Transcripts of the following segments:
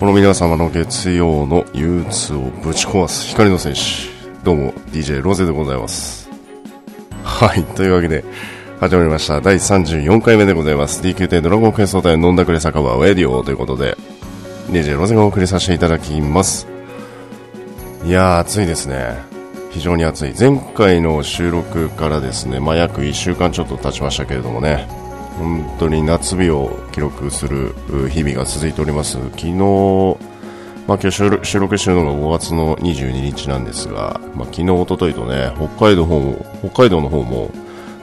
この皆様の月曜の憂鬱をぶち壊す光の戦士。どうも、DJ ロゼでございます。はい、というわけで、始まりました。第34回目でございます。DQ ドラゴンクエスト隊飲んだくれ酒場ウェディオということで、DJ ロゼがお送りさせていただきます。いやー、暑いですね。非常に暑い。前回の収録からですね、まあ、約1週間ちょっと経ちましたけれどもね、本当に夏日を記録する日々が続いております。昨日、まあ、今日収録しているのが5月の22日なんですが、まあ、昨日、おとといとね、北海道方も、北海道の方も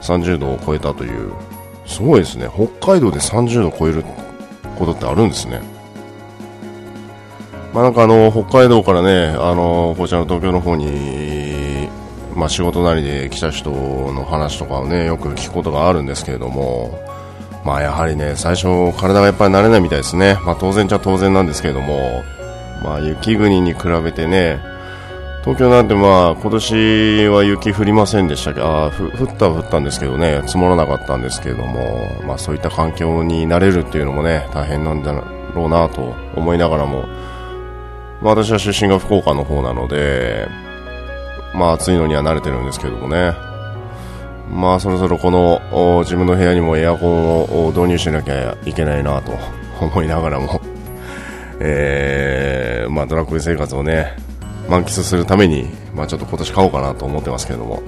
30度を超えたという、すごいですね。北海道で30度を超えることってあるんですね。まあ、なんかあの、北海道からね、あの、こちらの東京の方に、まあ、仕事なりで来た人の話とかをね、よく聞くことがあるんですけれども、まあやはりね、最初体がやっぱり慣れないみたいですね。まあ当然ちゃ当然なんですけれども、まあ雪国に比べてね、東京なんてまあ今年は雪降りませんでしたけど、あ降ったは降ったんですけどね、積もらなかったんですけれども、まあそういった環境になれるっていうのもね、大変なんだろうなと思いながらも、まあ私は出身が福岡の方なので、まあ暑いのには慣れてるんですけどもね、まあそろそろこの自分の部屋にもエアコンを導入しなきゃいけないなと思いながらも、えー、まあドラクエ生活をね、満喫するために、まあちょっと今年買おうかなと思ってますけども。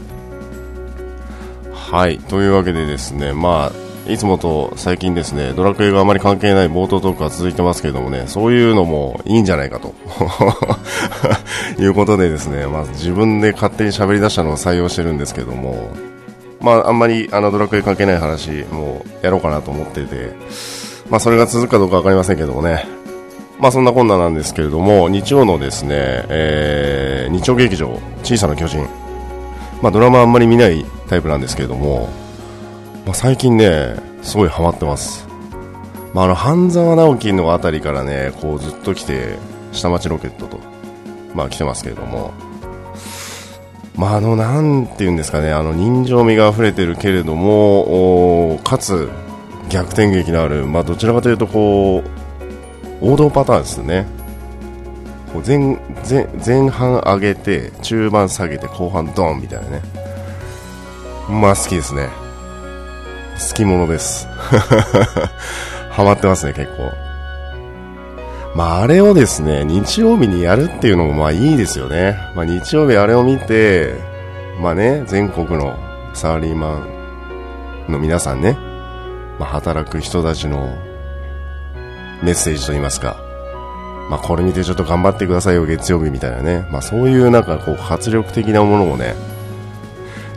はい、というわけでですね、まあいつもと最近ですね、ドラクエがあまり関係ない冒頭トークが続いてますけれどもね、そういうのもいいんじゃないかと いうことでですね、まあ自分で勝手に喋り出したのを採用してるんですけども、まあ、あんまりあのドラクエ関係ない話もやろうかなと思ってて、まあ、それが続くかどうか分かりませんけどもね、まあ、そんなこんななんですけれども日曜のですね、えー、日曜劇場「小さな巨人」まあ、ドラマあんまり見ないタイプなんですけれども、まあ、最近ねすごいハマってます、まあ、あの半沢直樹のあたりからねこうずっと来て下町ロケットと、まあ、来てますけれども。まあ、あの、なんていうんですかね、あの、人情味が溢れてるけれども、かつ、逆転劇のある、まあ、どちらかというと、こう、王道パターンですね。こう前前前半上げて、中盤下げて、後半ドンみたいなね。まあ、好きですね。好き者です。ハマってますね、結構。まあ、あれをですね、日曜日にやるっていうのもまあいいですよね。まあ、日曜日あれを見て、まあね、全国のサラリーマンの皆さんね、まあ、働く人たちのメッセージと言いますか、まあ、これ見てちょっと頑張ってくださいよ、月曜日みたいなね。まあ、そういうなんかこう、活力的なものをね、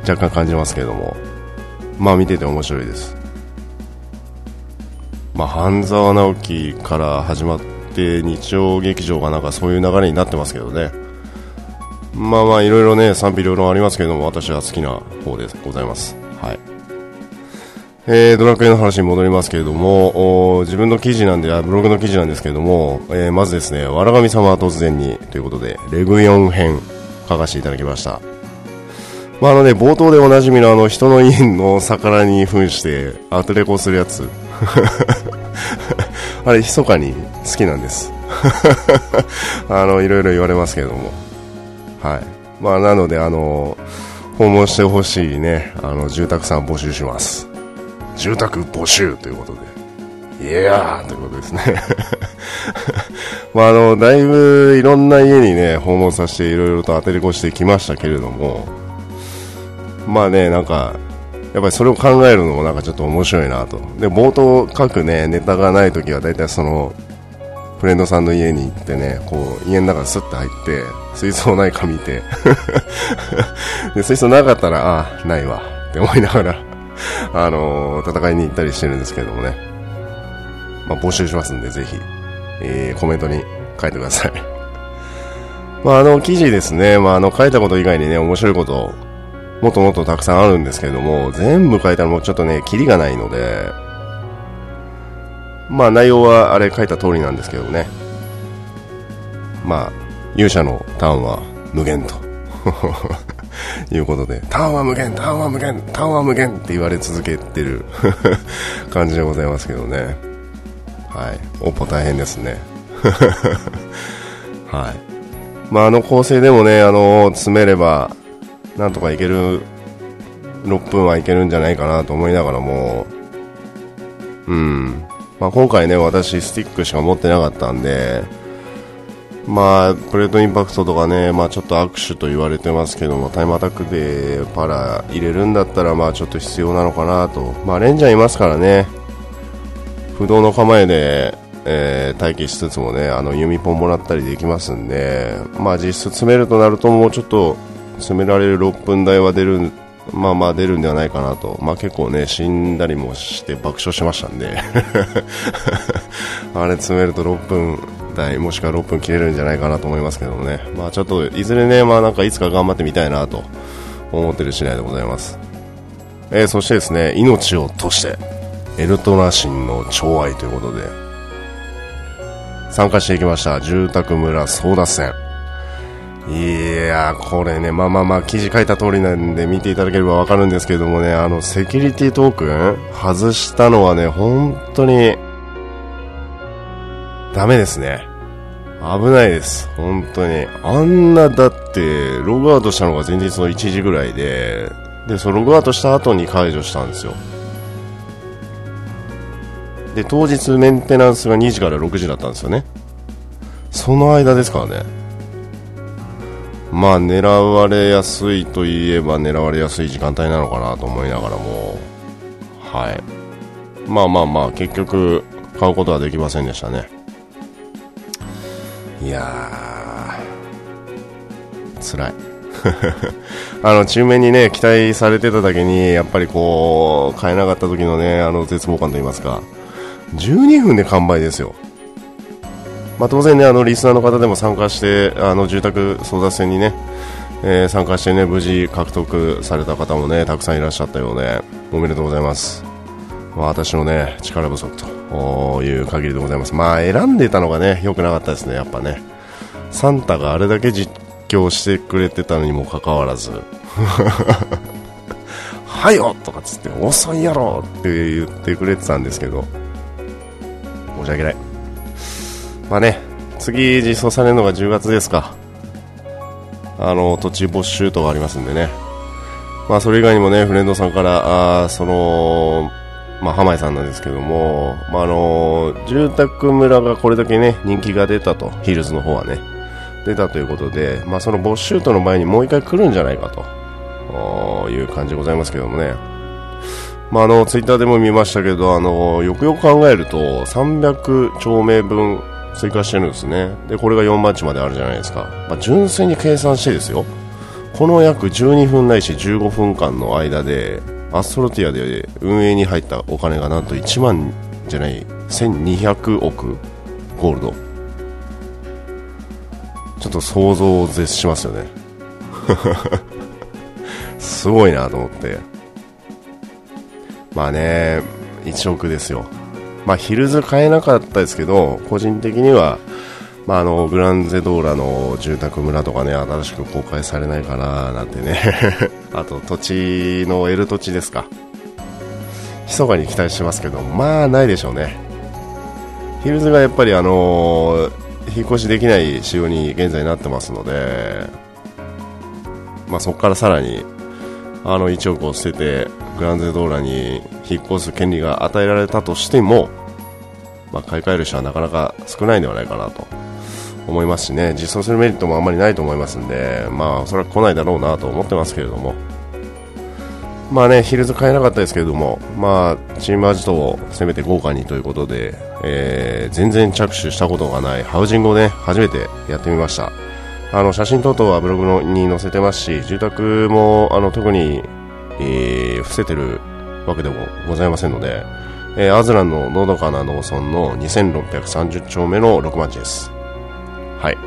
若干感じますけども、まあ、見てて面白いです。まあ、半沢直樹から始まっって日曜劇場がなんかそういう流れになってますけどね。まあまあいろいろね賛否両論ありますけども私は好きな方でございます。はい。えー、ドラクエの話に戻りますけれども自分の記事なんでブログの記事なんですけれども、えー、まずですねわらがみ様は突然にということでレグ4編書かせていただきました。まああのね冒頭でおなじみのあの人の家の魚に扮してアトレコするやつ。あれ、密かに好きなんです。あの、いろいろ言われますけれども。はい。まあ、なので、あの、訪問してほしいね、あの、住宅さん募集します。住宅募集ということで。いやーということですね。まあ、あの、だいぶいろんな家にね、訪問させていろいろと当てれこしてきましたけれども、まあね、なんか、やっぱりそれを考えるのもなんかちょっと面白いなとで冒頭書くねネタがない時は大体そのフレンドさんの家に行ってねこう家の中スッと入って水槽ないか見て で水槽なかったらあないわって思いながらあのー、戦いに行ったりしてるんですけどもね、まあ、募集しますんでぜひ、えー、コメントに書いてください。まあ、あの記事ですね、まあ、あの書いたこと以外にね面白いこともっともっとたくさんあるんですけれども、全部書いたらもうちょっとね、キリがないので、まあ内容はあれ書いた通りなんですけどね。まあ、勇者のターンは無限と。いうことで、ターンは無限、ターンは無限、ターンは無限って言われ続けてる 感じでございますけどね。はい。おっぽ大変ですね。はい。まあ、あの構成でもね、あの、詰めれば、なんとかいける、6分はいけるんじゃないかなと思いながらも、うん。まあ、今回ね、私、スティックしか持ってなかったんで、まあ、プレートインパクトとかね、まあ、ちょっと握手と言われてますけども、タイムアタックでパラ入れるんだったら、まあ、ちょっと必要なのかなと。まあ、レンジャーいますからね、不動の構えで、えー、待機しつつもね、あの、弓ポンもらったりできますんで、まあ、実質詰めるとなると、もうちょっと、詰められる6分台は出る、まあまあ出るんではないかなと。まあ結構ね、死んだりもして爆笑しましたんで。あれ詰めると6分台もしくは6分切れるんじゃないかなと思いますけどもね、まあ、ちょっといずれね、まあ、なんかいつか頑張ってみたいなと思ってる次第でございます、えー、そしてですね命を賭してエルトナシンの寵愛ということで。参加していきました住宅村争奪戦。いやこれね、まあまあまあ、記事書いた通りなんで見ていただければわかるんですけどもね、あの、セキュリティトークン外したのはね、本当にダメですね。危ないです。本当に。あんな、だって、ログアウトしたのが前日の1時ぐらいで、で、そのログアウトした後に解除したんですよ。で、当日メンテナンスが2時から6時だったんですよね。その間ですからね。まあ、狙われやすいといえば狙われやすい時間帯なのかなと思いながらも、はい。まあまあまあ、結局、買うことはできませんでしたね。いやー、辛い。あの、中面にね、期待されてただけに、やっぱりこう、買えなかった時のね、あの、絶望感といいますか、12分で完売ですよ。まあ、当然ね、あの、リスナーの方でも参加して、あの、住宅争奪戦にね、えー、参加してね、無事獲得された方もね、たくさんいらっしゃったようで、おめでとうございます。まあ、私のね、力不足という限りでございます。まあ、選んでたのがね、良くなかったですね、やっぱね。サンタがあれだけ実況してくれてたのにもかかわらず、はよとかつって、遅いやろって言ってくれてたんですけど、申し訳ない。まあね、次実装されるのが10月ですか。あの、土地没収とかありますんでね。まあ、それ以外にもね、フレンドさんから、あその、まあ、浜井さんなんですけども、まあ、あの住宅村がこれだけね、人気が出たと、ヒルズの方はね、出たということで、まあ、そのボッシュートの前にもう一回来るんじゃないかという感じでございますけどもね。まあ、あの、ツイッターでも見ましたけど、あの、よくよく考えると、300丁目分追加してるんですね。で、これが4マッチまであるじゃないですか。まあ、純粋に計算してですよ。この約12分ないし15分間の間で、アストロティアで運営に入ったお金がなんと1万じゃない1200億ゴールドちょっと想像を絶しますよね すごいなと思ってまあね1億ですよまあヒルズ買えなかったですけど個人的にはまあ、あのグランゼドーラの住宅村とかね新しく公開されないかななんてね。あと土地の L 土地ですか。密かに期待してますけどまあないでしょうね。ヒルズがやっぱりあの引っ越しできない仕様に現在なってますのでまあ、そこからさらにあの1億を捨ててグランゼドーラに引っ越す権利が与えられたとしても、まあ、買い替える人はなかなか少ないんではないかなと思いますしね。実装するメリットもあんまりないと思いますんでまあそらく来ないだろうなと思ってますけれども。まあねヒルズ買えなかったですけれどもまあチームアジトをせめて豪華にということで、えー、全然着手したことがないハウジングをね初めてやってみました。あの写真等々はブログに載せてますし住宅もあの特に、えー、伏せてるわけでもございませんので、えー、アズランののどかな農村の2630丁目の6町ですはい。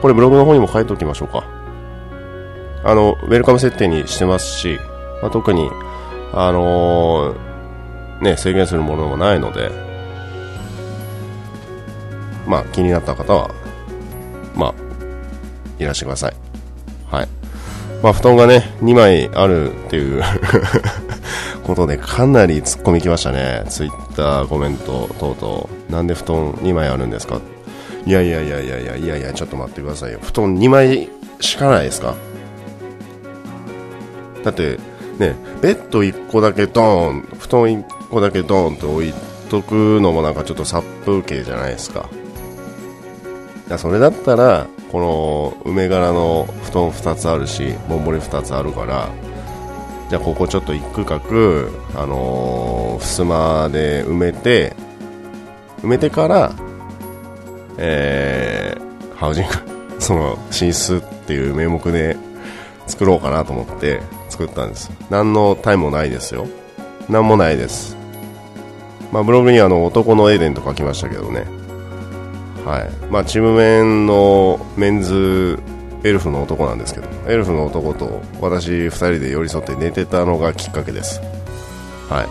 これブログの方にも書いておきましょうか。あの、ウェルカム設定にしてますし、まあ、特に、あのー、ね、制限するものもないので、まあ、気になった方は、まあ、いらしてください。はい。まあ、布団がね、2枚あるっていう ことで、かなり突っ込みきましたね。ツイッター、コメント等々。なんで布団2枚あるんですか？いやいやいやいやいやいやいや、ちょっと待ってくださいよ。布団2枚しかないですか？だって、ね、ベッド1個だけドーン、布団1個だけドーンと置いとくのもなんかちょっと殺風景じゃないですか。いや、それだったら、この梅柄の布団2つあるし、ぼんぼり2つあるから、じゃあここちょっと一区画、あのー、襖で埋めて、埋めてから、えー、ハウジング、その寝室っていう名目で作ろうかなと思って作ったんです。何のタイムもないですよ。何もないです。まあ、ブログにあの男のエデンと書きましたけどね。はい。まあ、チームメンのメンズエルフの男なんですけど、エルフの男と私2人で寄り添って寝てたのがきっかけです。はい。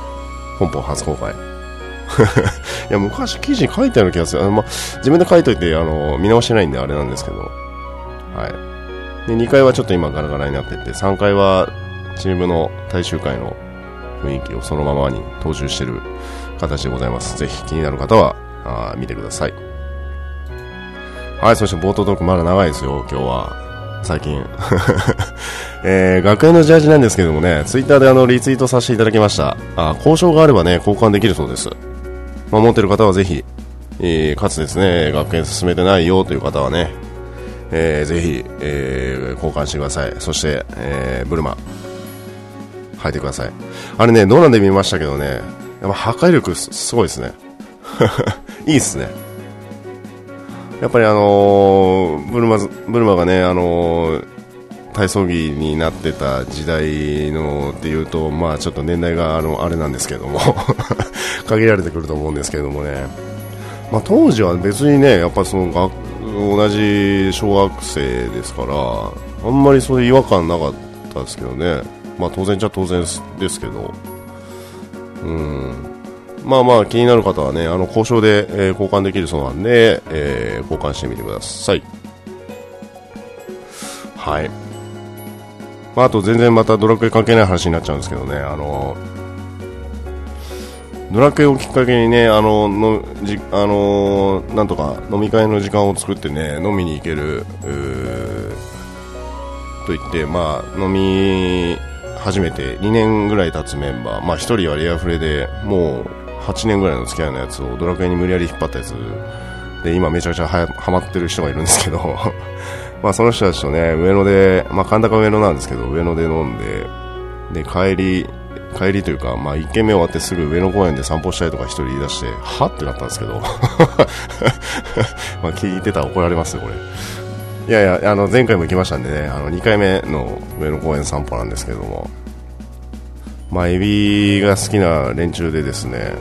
本邦初公開。いや、昔記事書いてある気がする。あの、まあ自分で書いといて、あの、見直してないんであれなんですけど。はい。で、2階はちょっと今ガラガラになってて、3階はチームの大衆会の雰囲気をそのままに踏襲してる形でございます。ぜひ気になる方は、あ見てください。はい、そして冒頭トークまだ長いですよ、今日は。最近。えー、学園のジャージなんですけどもね、ツイッターであの、リツイートさせていただきました。あ、交渉があればね、交換できるそうです。ま、持ってる方はぜひ、えー、かつですね、学園進めてないよという方はね、えー、ぜひ、えー、交換してください。そして、えー、ブルマ、履いてください。あれね、ドーナで見ましたけどね、やっぱ破壊力すごいですね。いいっすね。やっぱりあのー、ブルマブルマがね、あのー、体操着になってた時代のっていうと、まあちょっと年代があのあれなんですけども 限られてくると思うんですけどもね、まあ、当時は別にね、やっぱその学同じ小学生ですから、あんまりそういう違和感なかったですけどね、まあ当然じゃ当然ですけど、うん、まあまあ気になる方はね、あの交渉で、えー、交換できるそうなんで、えー、交換してみてください。はい。まあ、あと全然またドラクエ関係ない話になっちゃうんですけどね、あのドラクエをきっかけにね、あの、のじあのなんとか飲み会の時間を作ってね、飲みに行ける、と言って、まあ、飲み始めて2年ぐらい経つメンバー、まあ1人はレアフレでもう8年ぐらいの付き合いのやつをドラクエに無理やり引っ張ったやつ。で今めちゃくちゃはハマってる人がいるんですけど。まあその人たちとね上野で、まあ、神田が上野なんですけど上野で飲んでで帰り帰りというか、まあ、1軒目終わってすぐ上野公園で散歩したいとか一人言い出してはってなったんですけど。ま聞いてたら怒られますよこれ。いやいやあの前回も行きましたんでねあの2回目の上野公園散歩なんですけども。まあ、エビが好きな連中でですね、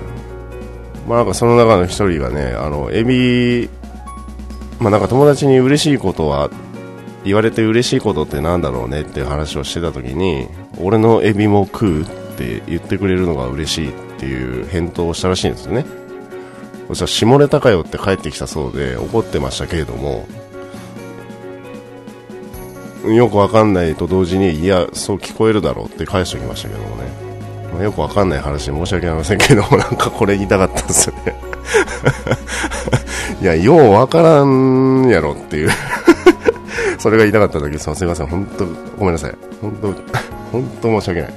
まあ、なんかその中の一人がね、あの、エビ、まあ、なんか友達に嬉しいことは、言われて嬉しいことってなんだろうねっていう話をしてた時に、俺のエビも食うって言ってくれるのが嬉しいっていう返答をしたらしいんですよね。そしたら下ネタかよって帰ってきたそうで怒ってましたけれども、よくわかんないと同時に、いや、そう聞こえるだろうって返しておきましたけどもね。まあ、よくわかんない話申し訳ありませんけども、なんかこれ言いたかったんですよね。いや、ようわからんやろっていう それが言いたかっただけです。すいません。本当ごめんなさい。本当本当申し訳ない。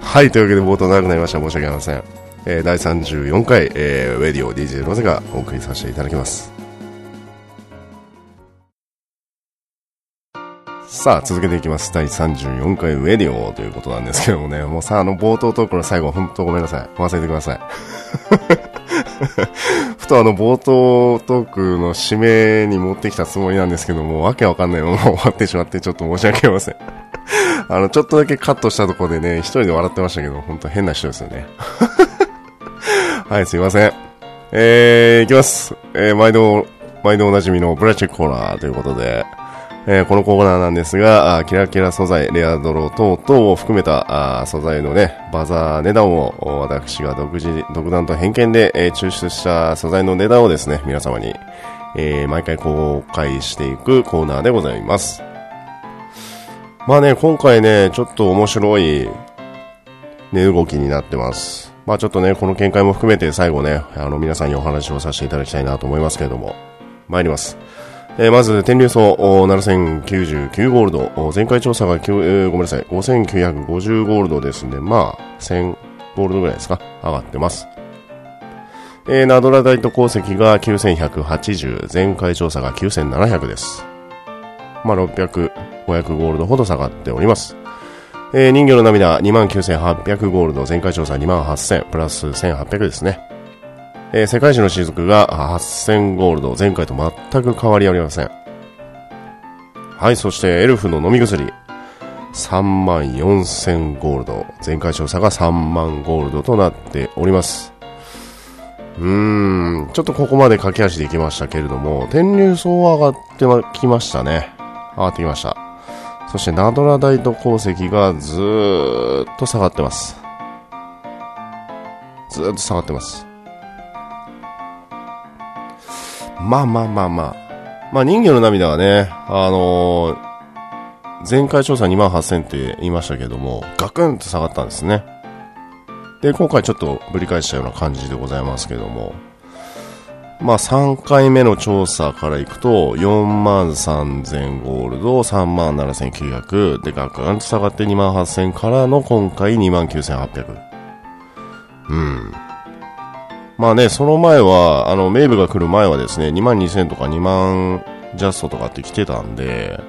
はい、というわけで冒頭長くなりました。申し訳ありません。えー、第34回、えー、ウェディオ DJ ロゼがお送りさせていただきます。さあ、続けていきます。第34回ウェディオということなんですけどもね、もうさ、あの冒頭トークの最後、本当ごめんなさい。忘れてください。ふとあの冒頭トークの締めに持ってきたつもりなんですけども、わけわかんないまま 終わってしまってちょっと申し訳ありません。あの、ちょっとだけカットしたところでね、一人で笑ってましたけど、本当変な人ですよね。はい、すいません。えー、いきます。えー、毎度、毎度おなじみのブラチックコーナーということで、えー、このコーナーなんですが、キラキラ素材、レアドロー等々を含めた素材のね、バザー値段を私が独自、独断と偏見で、えー、抽出した素材の値段をですね、皆様に、えー、毎回公開していくコーナーでございます。まあね、今回ね、ちょっと面白い、ね、動きになってます。まあちょっとね、この見解も含めて最後ね、あの皆さんにお話をさせていただきたいなと思いますけれども。参ります。えー、まず、天竜層7099ゴールド。前回調査が、えー、ごめんなさい、5950ゴールドですんで、まあ、1000ゴールドぐらいですか？上がってます。えー、ナドラダイト鉱石が9180、前回調査が9700です。まあ、600、500ゴールドほど下がっております。えー、人魚の涙29,800ゴールド、前回調査28,000、プラス1,800ですね。えー、世界史の雫が8000ゴールド、前回と全く変わりありません。はい、そしてエルフの飲み薬、3万4000ゴールド、前回調査が3万ゴールドとなっております。うーん、ちょっとここまで駆け足できましたけれども、天竜層上がってきましたね。上がってきました。そしてナドラダイト鉱石がずーっと下がってます。ずーっと下がってます。まあまあまあまあ。まあ人魚の涙はね、あのー、前回調査2万8000って言いましたけども、ガクンと下がったんですね。で、今回ちょっとぶり返したような感じでございますけども、まあ3回目の調査からいくと、4万3000ゴールド、3万7900、で、ガクンと下がって2万8000からの今回2万9800。うん。まあね、その前は、あの、メイブが来る前はですね、2万2000とか2万ジャストとかって来てたんで、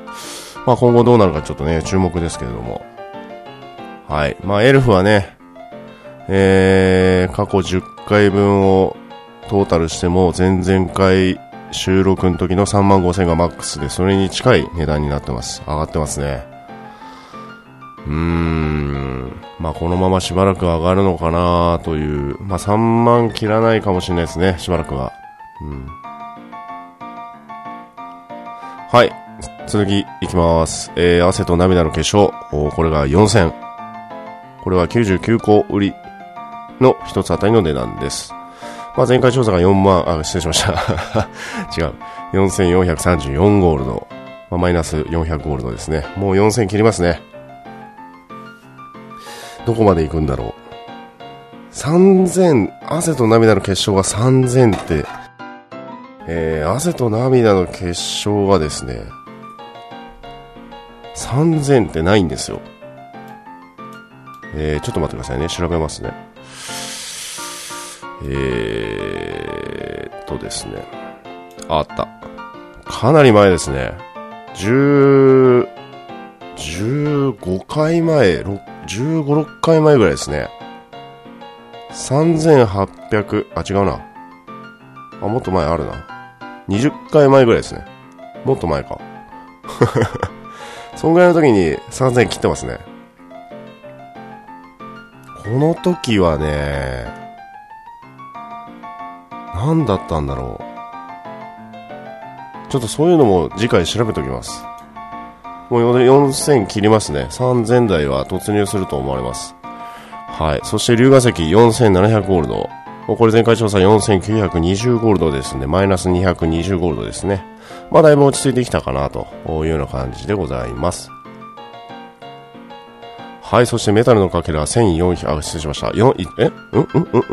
まあ今後どうなるかちょっとね、注目ですけれども。はい。まあエルフはね、えー、過去10回分をトータルしても前々回収録の時の3万5000がマックスでそれに近い値段になってます。上がってますね。うーん。まあこのまましばらく上がるのかなという。まあ3万切らないかもしれないですね。しばらくは。うん。はい。続きいきます。えー、汗と涙の結晶。これが4000。これは99個売りの一つあたりの値段です。まあ、前回調査が4万、あ、失礼しました。違う。4434ゴールド。まあ、マイナス400ゴールドですね。もう4000切りますね。どこまで行くんだろう。3000、汗と涙の結晶が3000って、えー、汗と涙の結晶がですね、3000ってないんですよ。えー、ちょっと待ってくださいね。調べますね。えーっとですね。あった。かなり前ですね。10、15回前、6 15、6回前ぐらいですね。3800、あ、違うな。あ、もっと前あるな。20回前ぐらいですね。もっと前か。そんぐらいの時に3000切ってますね。この時はね、何だったんだろう。ちょっとそういうのも次回調べておきます。もう4000切りますね。3000台は突入すると思われます。はい。そして龍河石4700ゴールド。これ前回調査4920ゴールドですね。マイナス220ゴールドですね。まあだいぶ落ち着いてきたかなというような感じでございます。はい。そしてメタルのかけら1400、あ、失礼しました。4、え？うんうんうん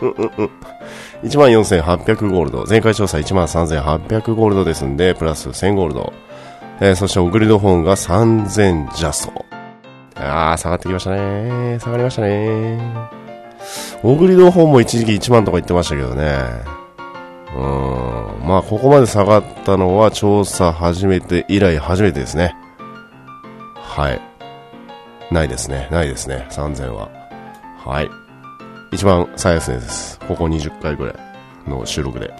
うんうん14,800ゴールド。前回調査13,800ゴールドですんで、プラス1000ゴールド。えー、そしてオグリドホーンが3000ジャスト。あー、下がってきましたね。下がりましたね。オグリドホーンも一時期1万とか言ってましたけどね。うん。まあ、ここまで下がったのは調査始めて以来初めてですね。はい。ないですね。ないですね。3000は。はい。一番最安値です。ここ20回ぐらいの収録で。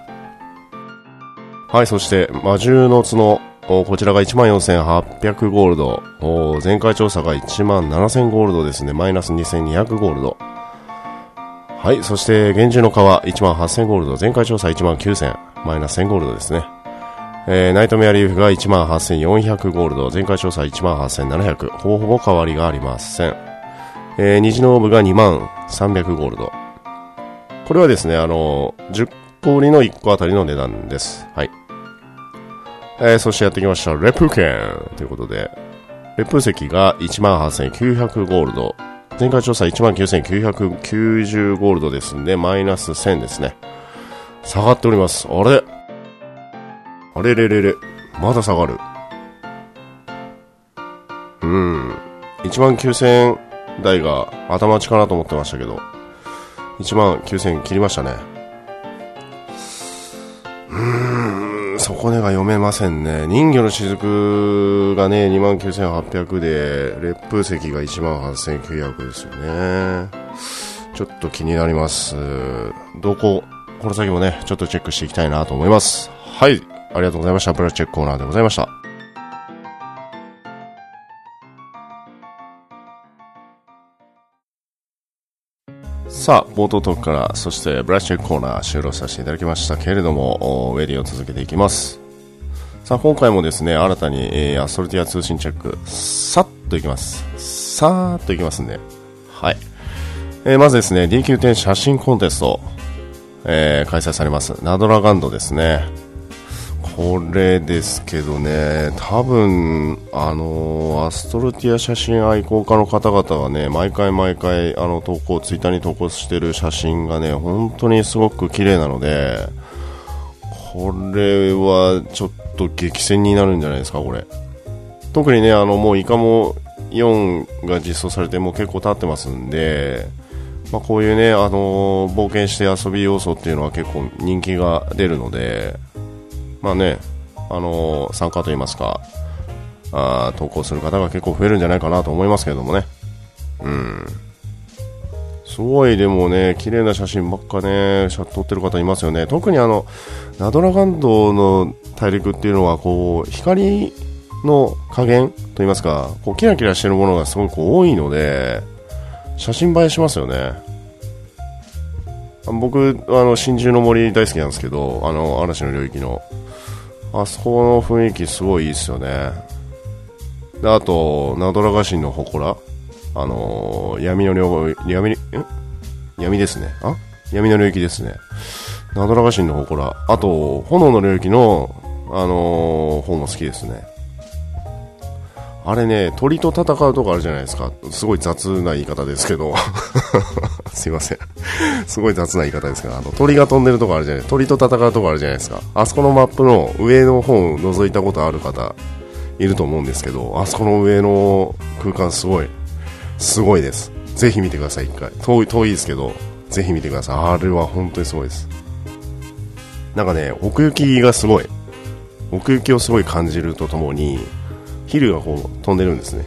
はい、そして、魔獣の角。こちらが14,800ゴールド。前回調査が17,000ゴールドですね。マイナス2,200ゴールド。はい、そして、厳重の皮18,000ゴールド。前回調査19,000。マイナス1000ゴールドですね。えー、ナイトメアリーフが18,400ゴールド。前回調査18,700。ほぼほぼ変わりがありません。えー、虹のオーブが2万300ゴールド。これはですね、あの10個売りの1個あたりの値段です。はい。えー、そしてやってきました、レプケンということで、レプ石が18,900ゴールド。前回調査19,990ゴールドですんで、マイナス1000ですね。下がっております。あれ？あれ？れ？れ？れ？まだ下がる。うん。19,000台が頭打ちかなと思ってましたけど、19,000切りましたね。値が読めませんね。人魚の雫がね、29,800で、烈風石が18,900ですよね。ちょっと気になります。どこ、この先もね、ちょっとチェックしていきたいなと思います。はい。ありがとうございました。プラスチェックコーナーでございました。さあ、冒頭トークから、そしてブラッシュコーナー終了させていただきましたけれども、ウェディを続けていきます。さあ、今回もですね、新たに、えー、アストルティア通信チェック、さっといきます。さーっといきますんで。はい。えー、まずですね、DQ10 写真コンテスト、えー、開催されます。ナドラガンドですね。これですけどね、多分、あのアストロティア写真愛好家の方々はね、毎回毎回、あの、投稿、ツイッターに投稿してる写真がね、本当にすごく綺麗なので、これはちょっと激戦になるんじゃないですか、これ。特にね、あの、もうイカも4が実装されてもう結構経ってますんで、まあ、こういうね、あの冒険して遊び要素っていうのは結構人気が出るので、まあね、あのー、参加といいますか、あ投稿する方が結構増えるんじゃないかなと思いますけどもね。うん。すごいでもね、綺麗な写真ばっかね、撮ってる方いますよね。特にあの、ナドラガンドの大陸っていうのは、こう、光の加減といいますか、こう、キラキラしてるものがすごく多いので、写真映えしますよね。僕、あの、真珠の森大好きなんですけど、あの、嵐の領域の、あそこの雰囲気すごいいいですよね。で、あと、ナドラガシンの祠あのー、闇の領域、闇、ん闇ですね。あ？闇の領域ですね。ナドラガシンの祠。あと、炎の領域の、あのー、方も好きですね。あれね、鳥と戦うとこあるじゃないですか。すごい雑な言い方ですけど。すいません。すごい雑な言い方ですけど、あの、鳥が飛んでるとこあるじゃない鳥と戦うとこあるじゃないですか。あそこのマップの上の方を覗いたことある方、いると思うんですけど、あそこの上の空間すごい、すごいです。ぜひ見てください、一回。遠い、遠いですけど、ぜひ見てください。あれは本当にすごいです。なんかね、奥行きがすごい。奥行きをすごい感じるとともに、ヒルがこう飛んでるんですね。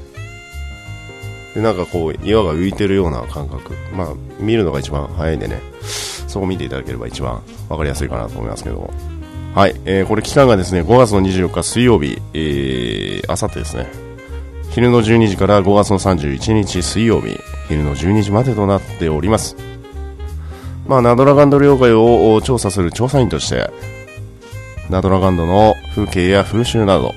でなんかこう岩が浮いてるような感覚。まあ見るのが一番早いんでね。そこ見ていただければ一番分かりやすいかなと思いますけども。はい、えー、これ期間がですね5月の24日水曜日、えー、あさってですね。昼の12時から5月の31日水曜日昼の12時までとなっております。まあナドラガンド領海を調査する調査員としてナドラガンドの風景や風習など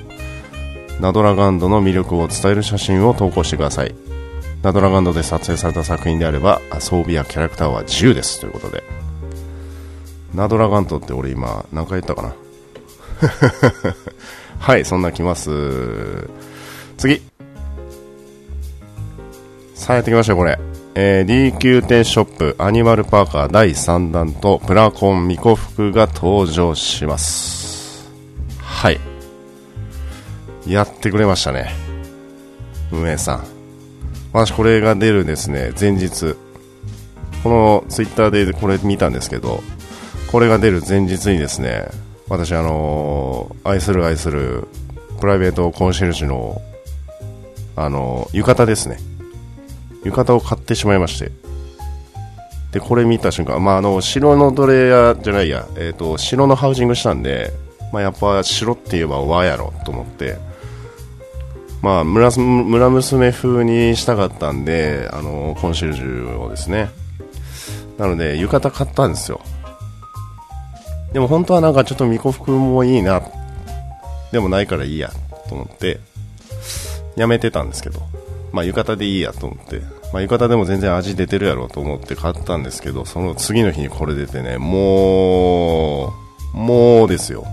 ナドラガンドの魅力を伝える写真を投稿してください。ナドラガンドで撮影された作品であれば装備やキャラクターは自由ですということで。ナドラガンドって俺今何回言ったかな？はいそんな来ます。次。さあやってきましたこれ。えー、DQ 店ショップアニマルパーカー第3弾とプラコンミコ服が登場します。はい。やってくれましたね。運営さん。私これが出るですね、前日。このツイッターでこれ見たんですけど、これが出る前日にですね、私あのー、愛する愛するプライベートコンシェルジュの、あのー、浴衣ですね。浴衣を買ってしまいまして。で、これ見た瞬間、まあ、あの、白のドレアじゃないや、えっ、ー、と、白のハウジングしたんで、まあ、やっぱ白って言えば和やろと思って、まあ村、村娘風にしたかったんで、あのコンシェルジュをですね。なので、浴衣買ったんですよ。でも本当はなんかちょっと巫女服もいいな。でもないからいいや、と思って、やめてたんですけど。まあ浴衣でいいやと思って。まあ浴衣でも全然味出てるやろうと思って買ったんですけど、その次の日にこれ出てね、もう、もうですよ。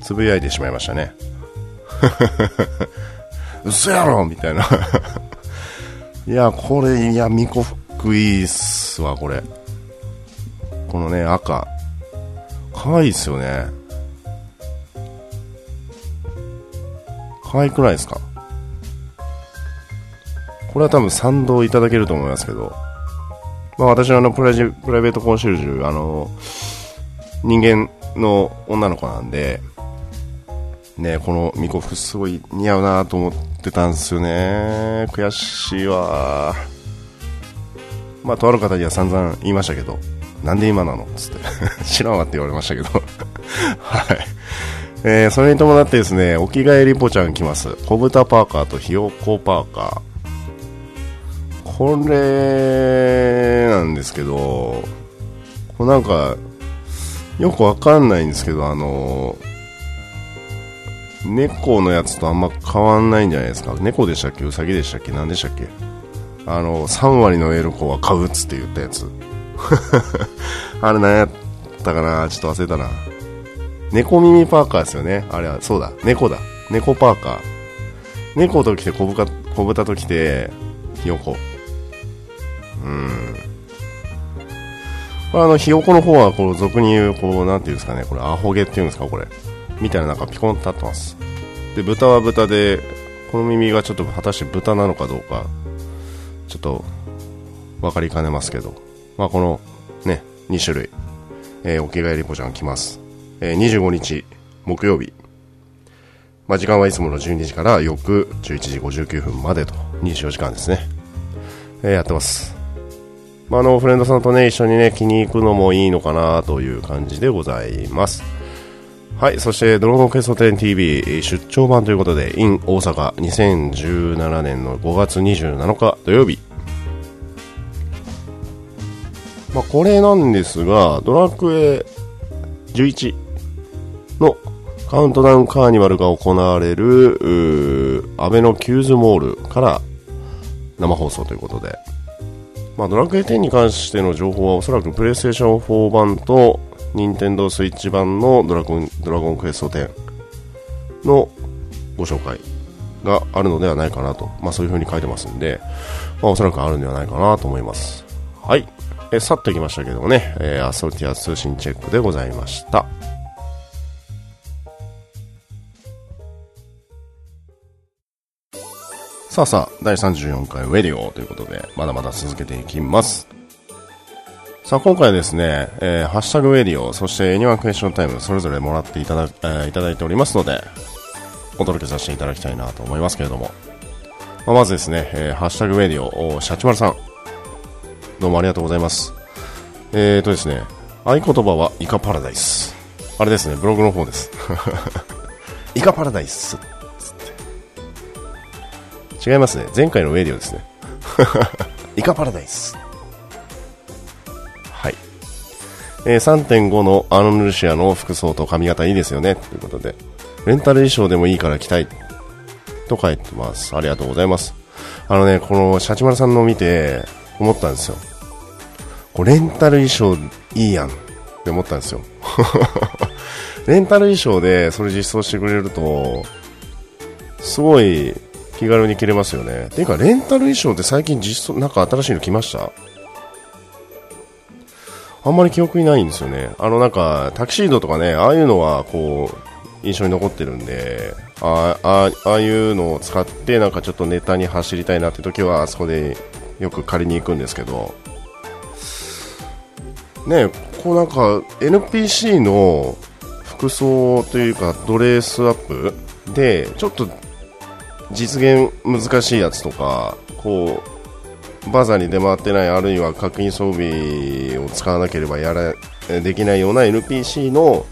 つぶやいてしまいましたね。嘘やろみたいな いや、これ、いや、ミコ服いいっすわ、これ。このね、赤。可愛いっすよね。可愛くないですか？これは多分賛同いただけると思いますけど、まあ私はあのプライプライベートコンシェルジュ、あの、人間の女の子なんで、ね、この巫女服すごい似合うなと思っててたんですよね。悔しいわ。まあ、とある方には散々言いましたけど、なんで今なの？つって 知らんわって言われましたけど はい。えー、それに伴ってですね、お着替えリポちゃん来ます。小豚パーカーとひよこパーカー。これ、なんですけど、これなんか、よくわかんないんですけど、あの猫のやつとあんま変わんないんじゃないですか。猫でしたっけ？ウサギでしたっけ？何でしたっけ？あの、3割のエルコは買うっつって言ったやつ。あれ何やったかな？ちょっと忘れたな。猫耳パーカーですよね。あれは、そうだ。猫だ。猫パーカー。猫と来て小豚、小豚と来て、ひよこ。うん。これあの、ひよこの方は、こう、俗に言う、こう、なんていうんですかね、これ、アホ毛っていうんですか、これ。みたいななんかピコンと立ってます。で、豚は豚で、この耳がちょっと果たして豚なのかどうか、ちょっと分かりかねますけど、まあ、このね、2種類、えー、お着替えリポちゃん来ます。えー、25日木曜日、まあ、時間はいつもの12時から翌11時59分までと24時間ですね、えー、やってます。まあ、あの、フレンドさんとね、一緒にね、気に行くのもいいのかなという感じでございます。はい、そしてドラゴンクエスト 10TV 出張版ということで in 大阪2017年の5月27日土曜日。まあ、これなんですがドラクエ11のカウントダウンカーニバルが行われるアベノキューズモールから生放送ということで、まあ、ドラクエ10に関しての情報はおそらくプレイステーション4版と任天堂スイッチ版のドラゴンドラゴンクエスト10のご紹介があるのではないかなと、まあ、そういう風に書いてますんで、まあ、おそらくあるんではないかなと思います。はい。えさっといきましたけどもね、えー、アソルティア通信チェックでございました。さあさあ、第34回ウェディオということで、まだまだ続けていきます。さあ、今回ですね、えー、ハッシュタグウェディオ、そしてエニワンクエスチョンタイム、それぞれもらっていただ、えー、いただいておりますので、お届けさせていただきたいなと思いますけれども。まあ、まずですね、えー、ハッシュタグウェディオ、シャチマルさん。どうもありがとうございます。えーとですね、合言葉はイカパラダイス。あれですね、ブログの方です。イカパラダイス。違いますね。前回のウェディオですね。イカパラダイス。えー、3.5のアンルシアの服装と髪型いいですよね。ということで、レンタル衣装でもいいから着たい。と書いてます。ありがとうございます。あのね、このシャチマルさんのを見て思ったんですよ。こレンタル衣装いいやんって思ったんですよ。レンタル衣装でそれ実装してくれると、すごい気軽に着れますよね。ていうか、レンタル衣装って最近実装、なんか新しいの来ました？あんまり記憶にないんですよね。あのなんか、タキシードとかね、ああいうのはこう、印象に残ってるんで、ああああいうのを使ってなんかちょっとネタに走りたいなって時はあそこでよく借りに行くんですけど、ね、こうなんか NPC の服装というかドレスアップでちょっと実現難しいやつとかこうバザーに出回ってないあるいは確認装備を使わなければやらできないような NPC の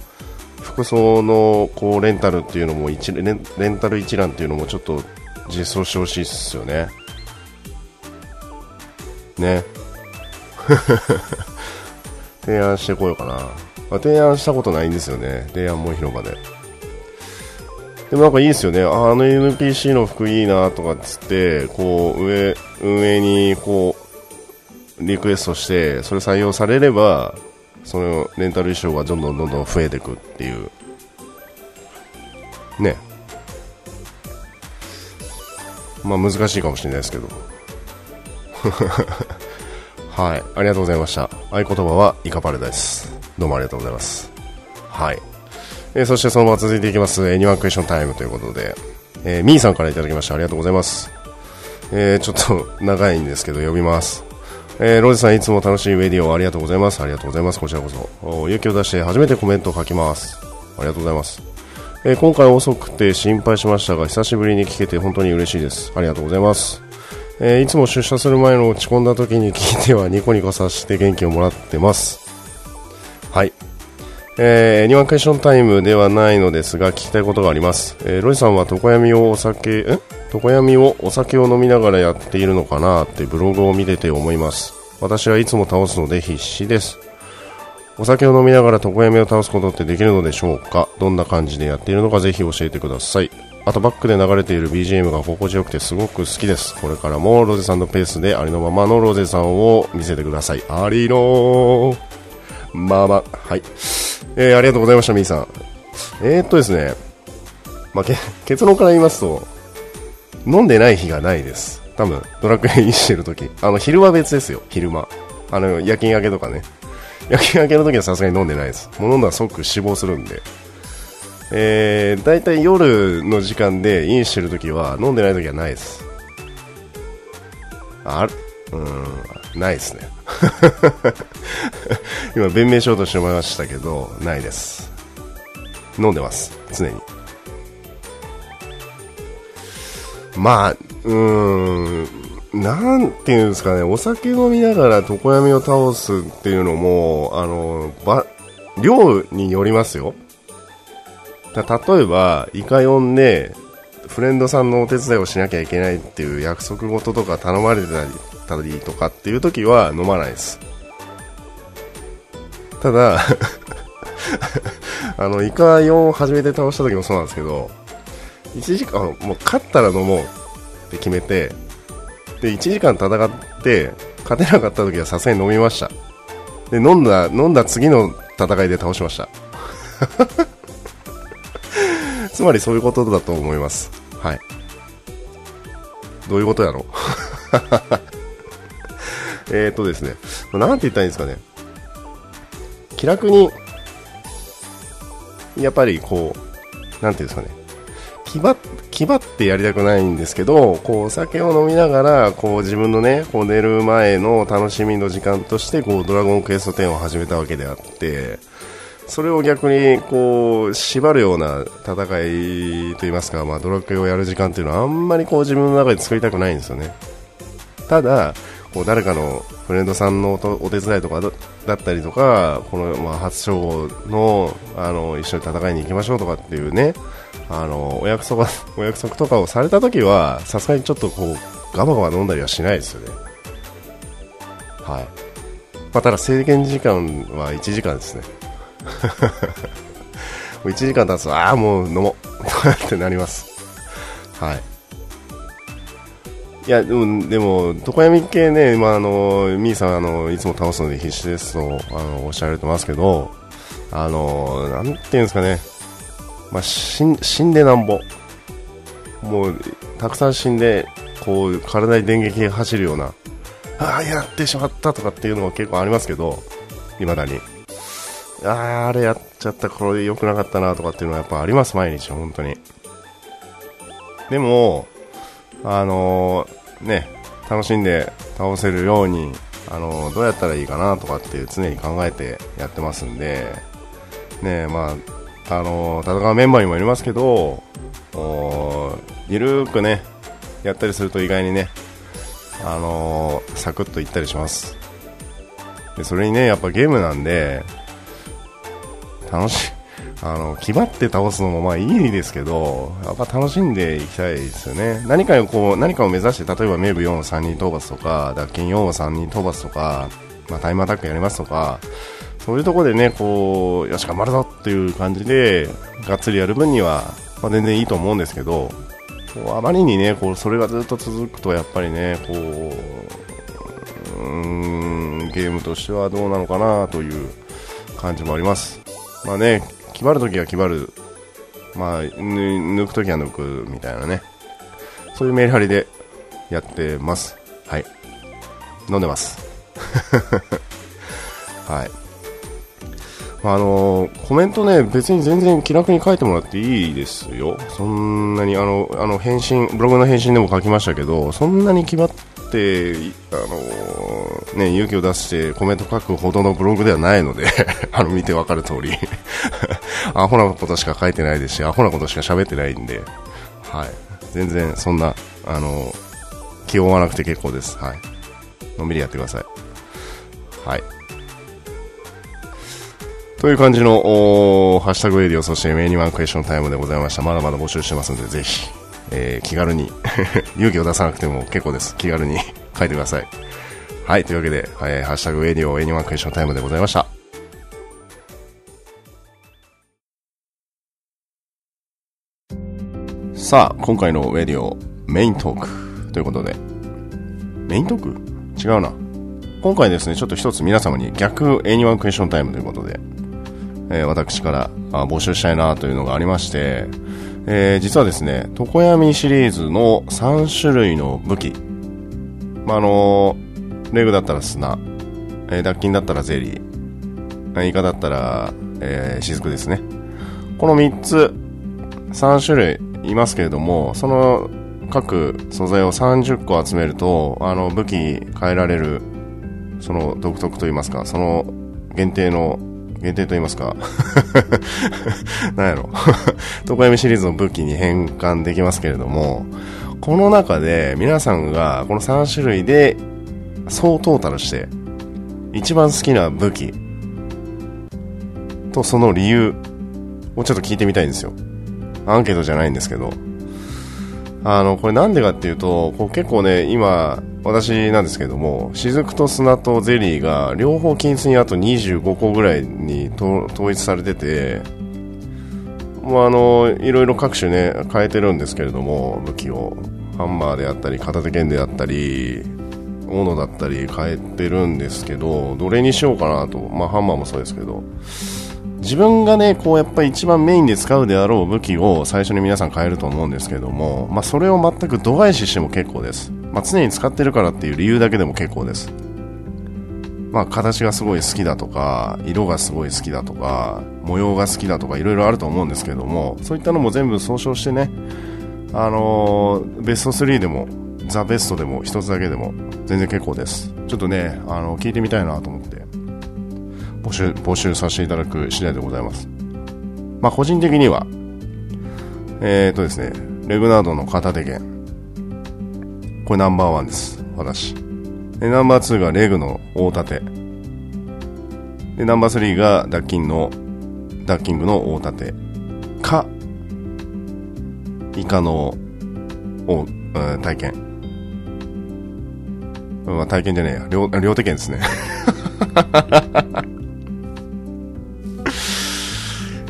服装のこうレンタルっていうのも一レンレンタル一覧っていうのもちょっと実装してほしいですよね。ね。提案してこようかな。ま、提案したことないんですよね。提案も広場で。でもなんかいいですよね。あの NPC の服いいなとかっつって、こう、上、運営にこう、リクエストして、それ採用されれば、そのレンタル衣装がどんどんどんどん増えていくっていう。ね。まあ難しいかもしれないですけど。はい。ありがとうございました。合言葉はイカパレです。どうもありがとうございます。はい。えー、そしてそのまま続いていきます、 Any One Question Time ということで、えー、みーさんからいただきました。ありがとうございます。えー、ちょっと長いんですけど読みます。えー、ロジさんいつも楽しいウェディオありがとうございます。ありがとうございます。こちらこそ。勇気を出して初めてコメントを書きます。ありがとうございます。えー、今回遅くて心配しましたが久しぶりに聞けて本当に嬉しいです。ありがとうございます。えー、いつも出社する前の落ち込んだ時に聞いてはニコニコさせて元気をもらってます。はい、えー、ニワンクエスチョンタイムではないのですが聞きたいことがあります、えー、ロイさんは床闇をお酒え？床闇をお酒を飲みながらやっているのかなってブログを見てて思います私はいつも倒すので必死ですお酒を飲みながら床闇を倒すことってできるのでしょうか？どんな感じでやっているのかぜひ教えてくださいあとバックで流れている BGM が心地よくてすごく好きです。これからもロゼさんのペースでありのままのロゼさんを見せてください。ありのまま。はい。えー、ありがとうございました、みーさん。えー、っとですね、まあ、結論から言いますと、飲んでない日がないです。多分、ドラクエインしてる時。あの、昼は別ですよ、昼間。あの、夜勤明けとかね。夜勤明けの時はさすがに飲んでないです。もう飲んだら即死亡するんで。えー、大体夜の時間でインしてるときは飲んでないときはないです。あうん、ないですね。今、弁明しようとしてましたけど、ないです。飲んでます、常に。まあ、うーん、なんていうんですかね、お酒飲みながら床闇を倒すっていうのも、あの、ば、量によりますよ。例えば、イカ呼んで、フレンドさんのお手伝いをしなきゃいけないっていう約束事とか頼まれてたりとかっていう時は飲まないです。ただ あの、イカ4を初めて倒した時もそうなんですけど、1時間、もう勝ったら飲もうって決めて、で、1時間戦って、勝てなかった時はさすがに飲みました。で、飲んだ、飲んだ次の戦いで倒しました。つまりそういうことだと思います。はい。どういうことやろ？えっとですね、なんて言ったらいいんですかね。気楽に、やっぱりこう、なんていうんですかね。気張気張ってやりたくないんですけど、こうお酒を飲みながら、こう自分のね、こう寝る前の楽しみの時間として、こうドラゴンクエスト10を始めたわけであって、それを逆にこう縛るような戦いといいますか、まあ、ドラクエをやる時間っていうのはあんまりこう自分の中で作りたくないんですよね。ただ、こう誰かのフレンドさんのお手伝いとかだったりとか、このまあ初称号のあの一緒に戦いに行きましょうとかっていうね、あのお約束 お約束とかをされた時は、さすがにちょっとこうガバガバ飲んだりはしないですよね。はい。まあ、ただ制限時間は1時間ですね。1時間経つと、ああ、もう飲もう ってなります。はい。いや、でも、でも、床闇系ね、まあ、あの、みーさん、あの、いつも倒すので必死ですと、あの、おっしゃられてますけど、あの、なんていうんですかね、まあ、死ん死んでなんぼ。もう、たくさん死んで、こう、体に電撃が走るような、ああ、やってしまったとかっていうのは結構ありますけど、未だに。ああれやっちゃった、これ良くなかったなとかっていうのはやっぱあります、毎日、本当に。でも、あのー、ね、楽しんで倒せるように、あの、どうやったらいいかなとかって常に考えてやってますんで、ね、まあ、あの、戦うメンバーにもよりますけど、ゆるーくね、やったりすると意外にね、あのサクッといったりします。でそれにね、やっぱゲームなんで、楽しい、あの、気張って倒すのもまあいいですけど、やっぱ楽しんでいきたいですよね。何かをこう、何かを目指して、例えばメーブ4を3人討伐とか、脱金4を3人討伐とか、まあタイムアタックやりますとか、そういうところでね、こう、よし、頑張るぞっていう感じで、がっつりやる分には、まあ全然いいと思うんですけど、あまりにね、こう、それがずっと続くと、やっぱりね、こう、うん、ゲームとしてはどうなのかなという感じもあります。まあね、決まるときは決まる、まあ、抜くときは抜くみたいなね、そういうメリハリでやってます。はい。飲んでます。はい。あのコメントね、別に全然気楽に書いてもらっていいですよ。そんなに、あの、あの、返信、ブログの返信でも書きましたけど、そんなに決まって、あのね、勇気を出してコメント書くほどのブログではないので あの、見てわかる通り アホなことしか書いてないですし、アホなことしか喋ってないんで、はい。全然そんな、あの気負わなくて結構です。はい。のんびりやってください。はい。という感じの、ハッシュタグウェディオ、そしてメニューワンクエスチョンタイムでございました。まだまだ募集してますので、ぜひ、えー、気軽に 勇気を出さなくても結構です。気軽に書いてください。はい、というわけで、えー、ハッシュタグウェディオ、 Any One Question Time でございました。さあ、今回のウェディオメイントークということで、メイントーク？違うな。今回ですね、ちょっと一つ皆様に逆 Any One Question Time ということで、えー、私からあ募集したいなというのがありまして、えー、実はですね、常闇シリーズの3種類の武器、まあ、あのー、レグだったら砂、えー、脱菌だったらゼリー、イカだったら、えー、雫ですね。この3つ、3種類いますけれども、その各素材を30個集めると、あの武器変えられる、その独特といいますか、その限定の限定と言いますか なんやろ 床闇シリーズの武器に変換できますけれども、この中で皆さんがこの3種類で総トータルして一番好きな武器とその理由をちょっと聞いてみたいんですよ。アンケートじゃないんですけど。あの、これなんでかっていうと、こう結構ね、今、私なんですけども、雫と砂とゼリーが両方均一にあと25個ぐらいに統一されてて、もうあの、いろいろ各種ね、変えてるんですけれども、武器を。ハンマーであったり、片手剣であったり、斧だったり変えてるんですけど、どれにしようかなと。まあハンマーもそうですけど。自分がね、こうやっぱり一番メインで使うであろう武器を最初に皆さん変えると思うんですけども、まあそれを全く度外視しても結構です。まあ常に使ってるからっていう理由だけでも結構です。まあ形がすごい好きだとか、色がすごい好きだとか、模様が好きだとかいろいろあると思うんですけども、そういったのも全部総称してね、あのー、ベスト3でも、ザ・ベストでも一つだけでも全然結構です。ちょっとね、あの、聞いてみたいなと思って。募集、募集させていただく次第でございます。まあ、個人的には、えーとですね、レグナードの片手剣。これナンバーワンです。私。で、ナンバーツーがレグの大盾。で、ナンバースリーがダッキンの、ダッキングの大盾。か、イカの、お、うん、体験。まあ、体験じゃねえや。両、両手剣ですね。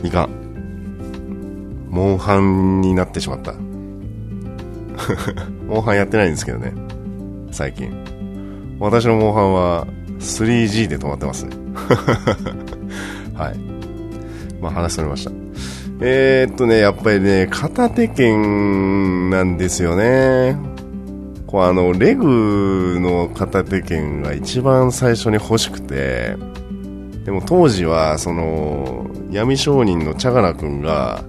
いかん。モンハンになってしまった。モンハンやってないんですけどね。最近。私のモンハンは 3G で止まってますね。はい。まあ話されました。えー、っとね、やっぱりね、片手剣なんですよね。こうあの、レグの片手剣が一番最初に欲しくて、でも当時は、その、闇商人のチャガラ君が、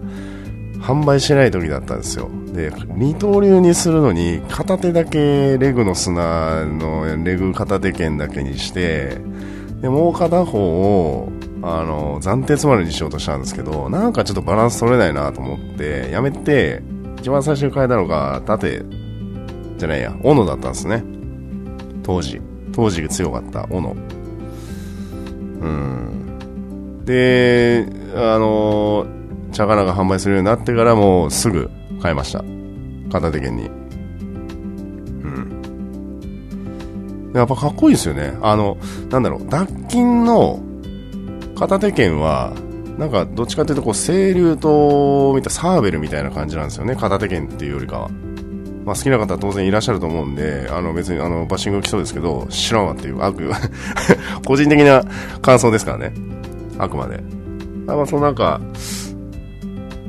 販売しない時だったんですよ。で、二刀流にするのに、片手だけレグの砂のレグ片手剣だけにして、で、もう片方を、あの、暫定つまりにしようとしたんですけど、なんかちょっとバランス取れないなと思って、やめて、一番最初に変えたのが、盾、じゃないや、斧だったんですね。当時。当時強かった斧。うん。で、あの、茶殻が販売するようになってからもうすぐ買いました。片手剣に。うん。やっぱかっこいいですよね。あの、なんだろう、脱菌の片手剣は、なんかどっちかっていうとこう清流と見たサーベルみたいな感じなんですよね。片手剣っていうよりかは。まあ、好きな方は当然いらっしゃると思うんで、あの別にあのバッシング来そうですけど、知らんわっていう悪、個人的な感想ですからね。あくまで。まあ、そのなんか、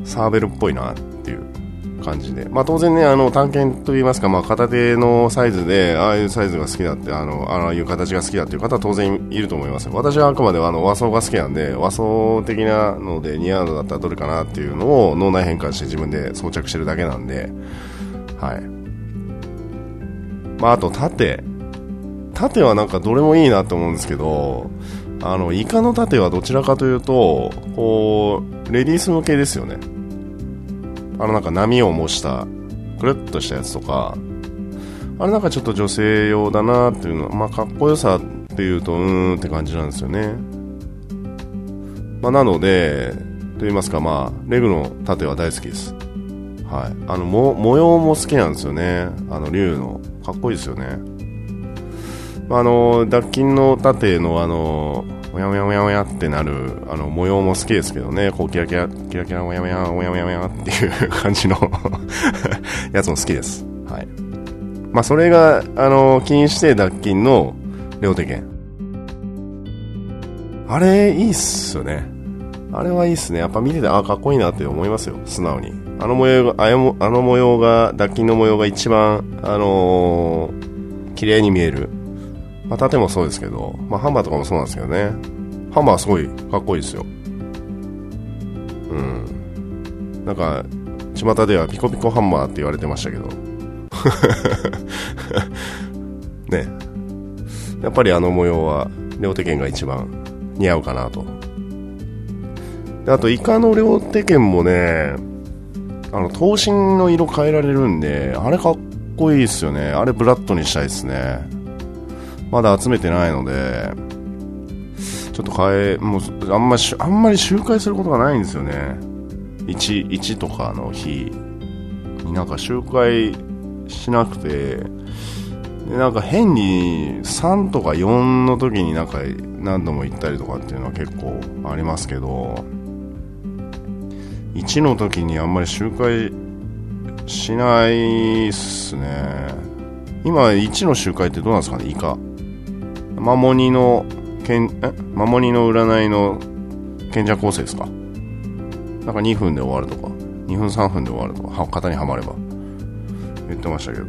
サーベルっぽいなっていう感じで、まあ、当然ねあの探検といいますか、まあ、片手のサイズでああいうサイズが好きだってあのああいう形が好きだっていう方は当然いると思います私はあくまであの和装が好きなんで和装的なので似合うのだったらどれかなっていうのを脳内変換して自分で装着してるだけなんで。はい。まあ、あと盾。盾はなんかどれもいいなと思うんですけどあのイカの盾はどちらかというとこうレディース向けですよね。あのなんか波を模したくるっとしたやつとか。あれなんかちょっと女性用だなっていうのは、まあ、かっこよさっていうとうーんって感じなんですよね、まあ、なのでと言いますかまあレグの盾は大好きです。はい、あの模様も好きなんですよね、あの竜の。かっこいいですよね。あの脱菌の盾のあのおやおやおやおやってなるあの模様も好きですけどね、こうキラキラキラキラおやおやおやおやおやっていう感じの やつも好きです。はい。まあそれがあの起因して脱菌の両手剣。あれいいっすよね。あれはいいっすね。やっぱ見ててあかっこいいなって思いますよ。素直に。あの模様があの模様が脱菌の模様が一番あのー、綺麗に見える。まあ、盾もそうですけど、まあ、ハンマーとかもそうなんですけどね。ハンマーすごいかっこいいですよ。うん。なんか、巷ではピコピコハンマーって言われてましたけど。ね。やっぱりあの模様は、両手剣が一番似合うかなと。あと、イカの両手剣もね、あの、頭身の色変えられるんで、あれかっこいいですよね。あれブラッドにしたいですね。まだ集めてないので、ちょっと変え、もう、あんまり、あんまり周回することがないんですよね。1、1とかの日になんか周回しなくて、でなんか変に3とか4の時になんか何度も行ったりとかっていうのは結構ありますけど、1の時にあんまり周回しないっすね。今1の周回ってどうなんですかね？イカ。マモニの、けん、え？マモニの占いの賢者構成ですか？なんか2分で終わるとか、2分3分で終わるとか、型にはまれば、言ってましたけど、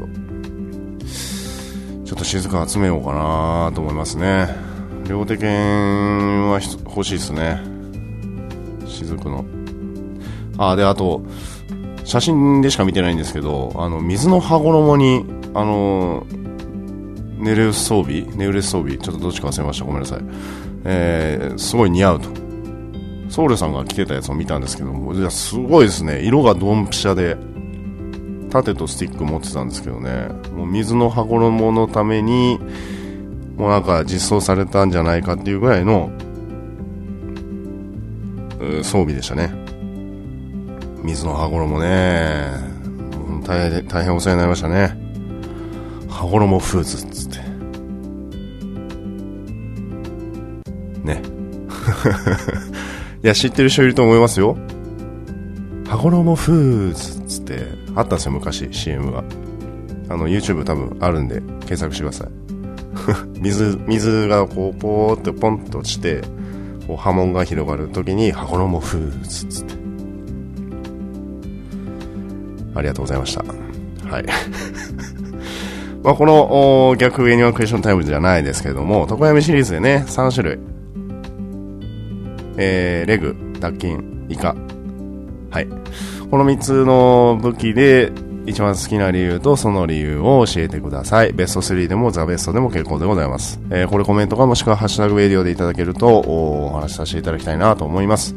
ちょっと静か集めようかなと思いますね。両手剣は欲しいですね。雫の。あ、で、あと、写真でしか見てないんですけど、あの、水の羽衣に、あのネル装備ネウレス装備ちょっとどっちか忘れました。ごめんなさい、えー、すごい似合うと。ソウルさんが着てたやつを見たんですけどもすごいですね。色がドンピシャで盾とスティック持ってたんですけどね。もう水の羽衣のためにもうなんか実装されたんじゃないかっていうぐらいの装備でしたね。水の羽衣ね。大変大変お世話になりましたね。羽衣フーズっつって。ね。いや知ってる人いると思いますよ。羽衣フーズっつってあったんですよ昔 CM が。あの YouTube 多分あるんで検索してください。水水がこうポーってポンと落ちてこう波紋が広がるときに羽衣フーズっつって。ありがとうございました。はい。まあ、この逆 Any One Question Time じゃないですけれども、常闇シリーズでね、3種類。えー、レグ、脱菌、イカ。はい。この3つの武器で一番好きな理由とその理由を教えてください。ベスト3でも the best でも結構でございます。えー、これコメントかもしくはハッシュタグウェディオでいただけるとおお話しさせていただきたいなと思います。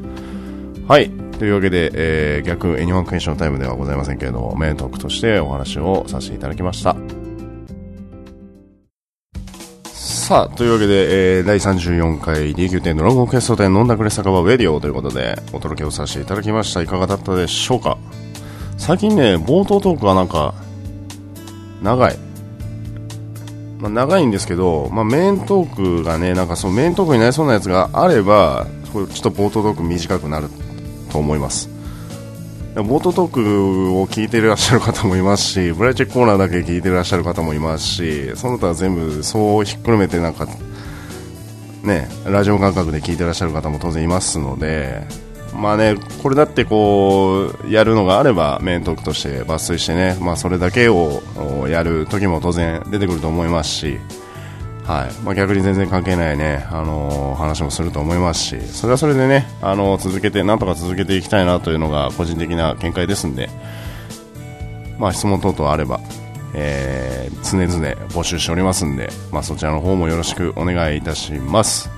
はい。というわけで、えー、逆 Any One Question Time ではございませんけれども、メイントークとしてお話をさせていただきました。さあ、というわけで、えー、第34回 D9 点ドラゴンクエスト店飲んだくれ酒場ウェディオということで、お届けをさせていただきました。いかがだったでしょうか？最近ね、冒頭トークはなんか、長い。まあ、長いんですけど、まあ、メイントークがね、なんかそのメイントークになりそうなやつがあれば、ちょっと冒頭トーク短くなると思います。冒頭トトークを聞いていらっしゃる方もいますし、ブライチェックコーナーだけ聞いていらっしゃる方もいますし、その他全部そうひっくるめてなんか、ね、ラジオ感覚で聞いていらっしゃる方も当然いますので、まあね、これだってこう、やるのがあれば、メイントークとして抜粋してね、まあそれだけをやる時も当然出てくると思いますし、はいまあ、逆に全然関係ないね、あのー、話もすると思いますし、それはそれでね、あのー、続けて、なんとか続けていきたいなというのが個人的な見解ですんで、まあ、質問等々あれば、えー、常々募集しておりますんで、まあ、そちらの方もよろしくお願いいたします。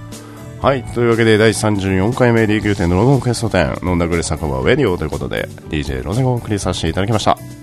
はい。というわけで、第34回目 D9 店のロゴンクエスト10、飲んだくれ酒場ウェディオということで、DJ ロゼゴンを送りさせていただきました。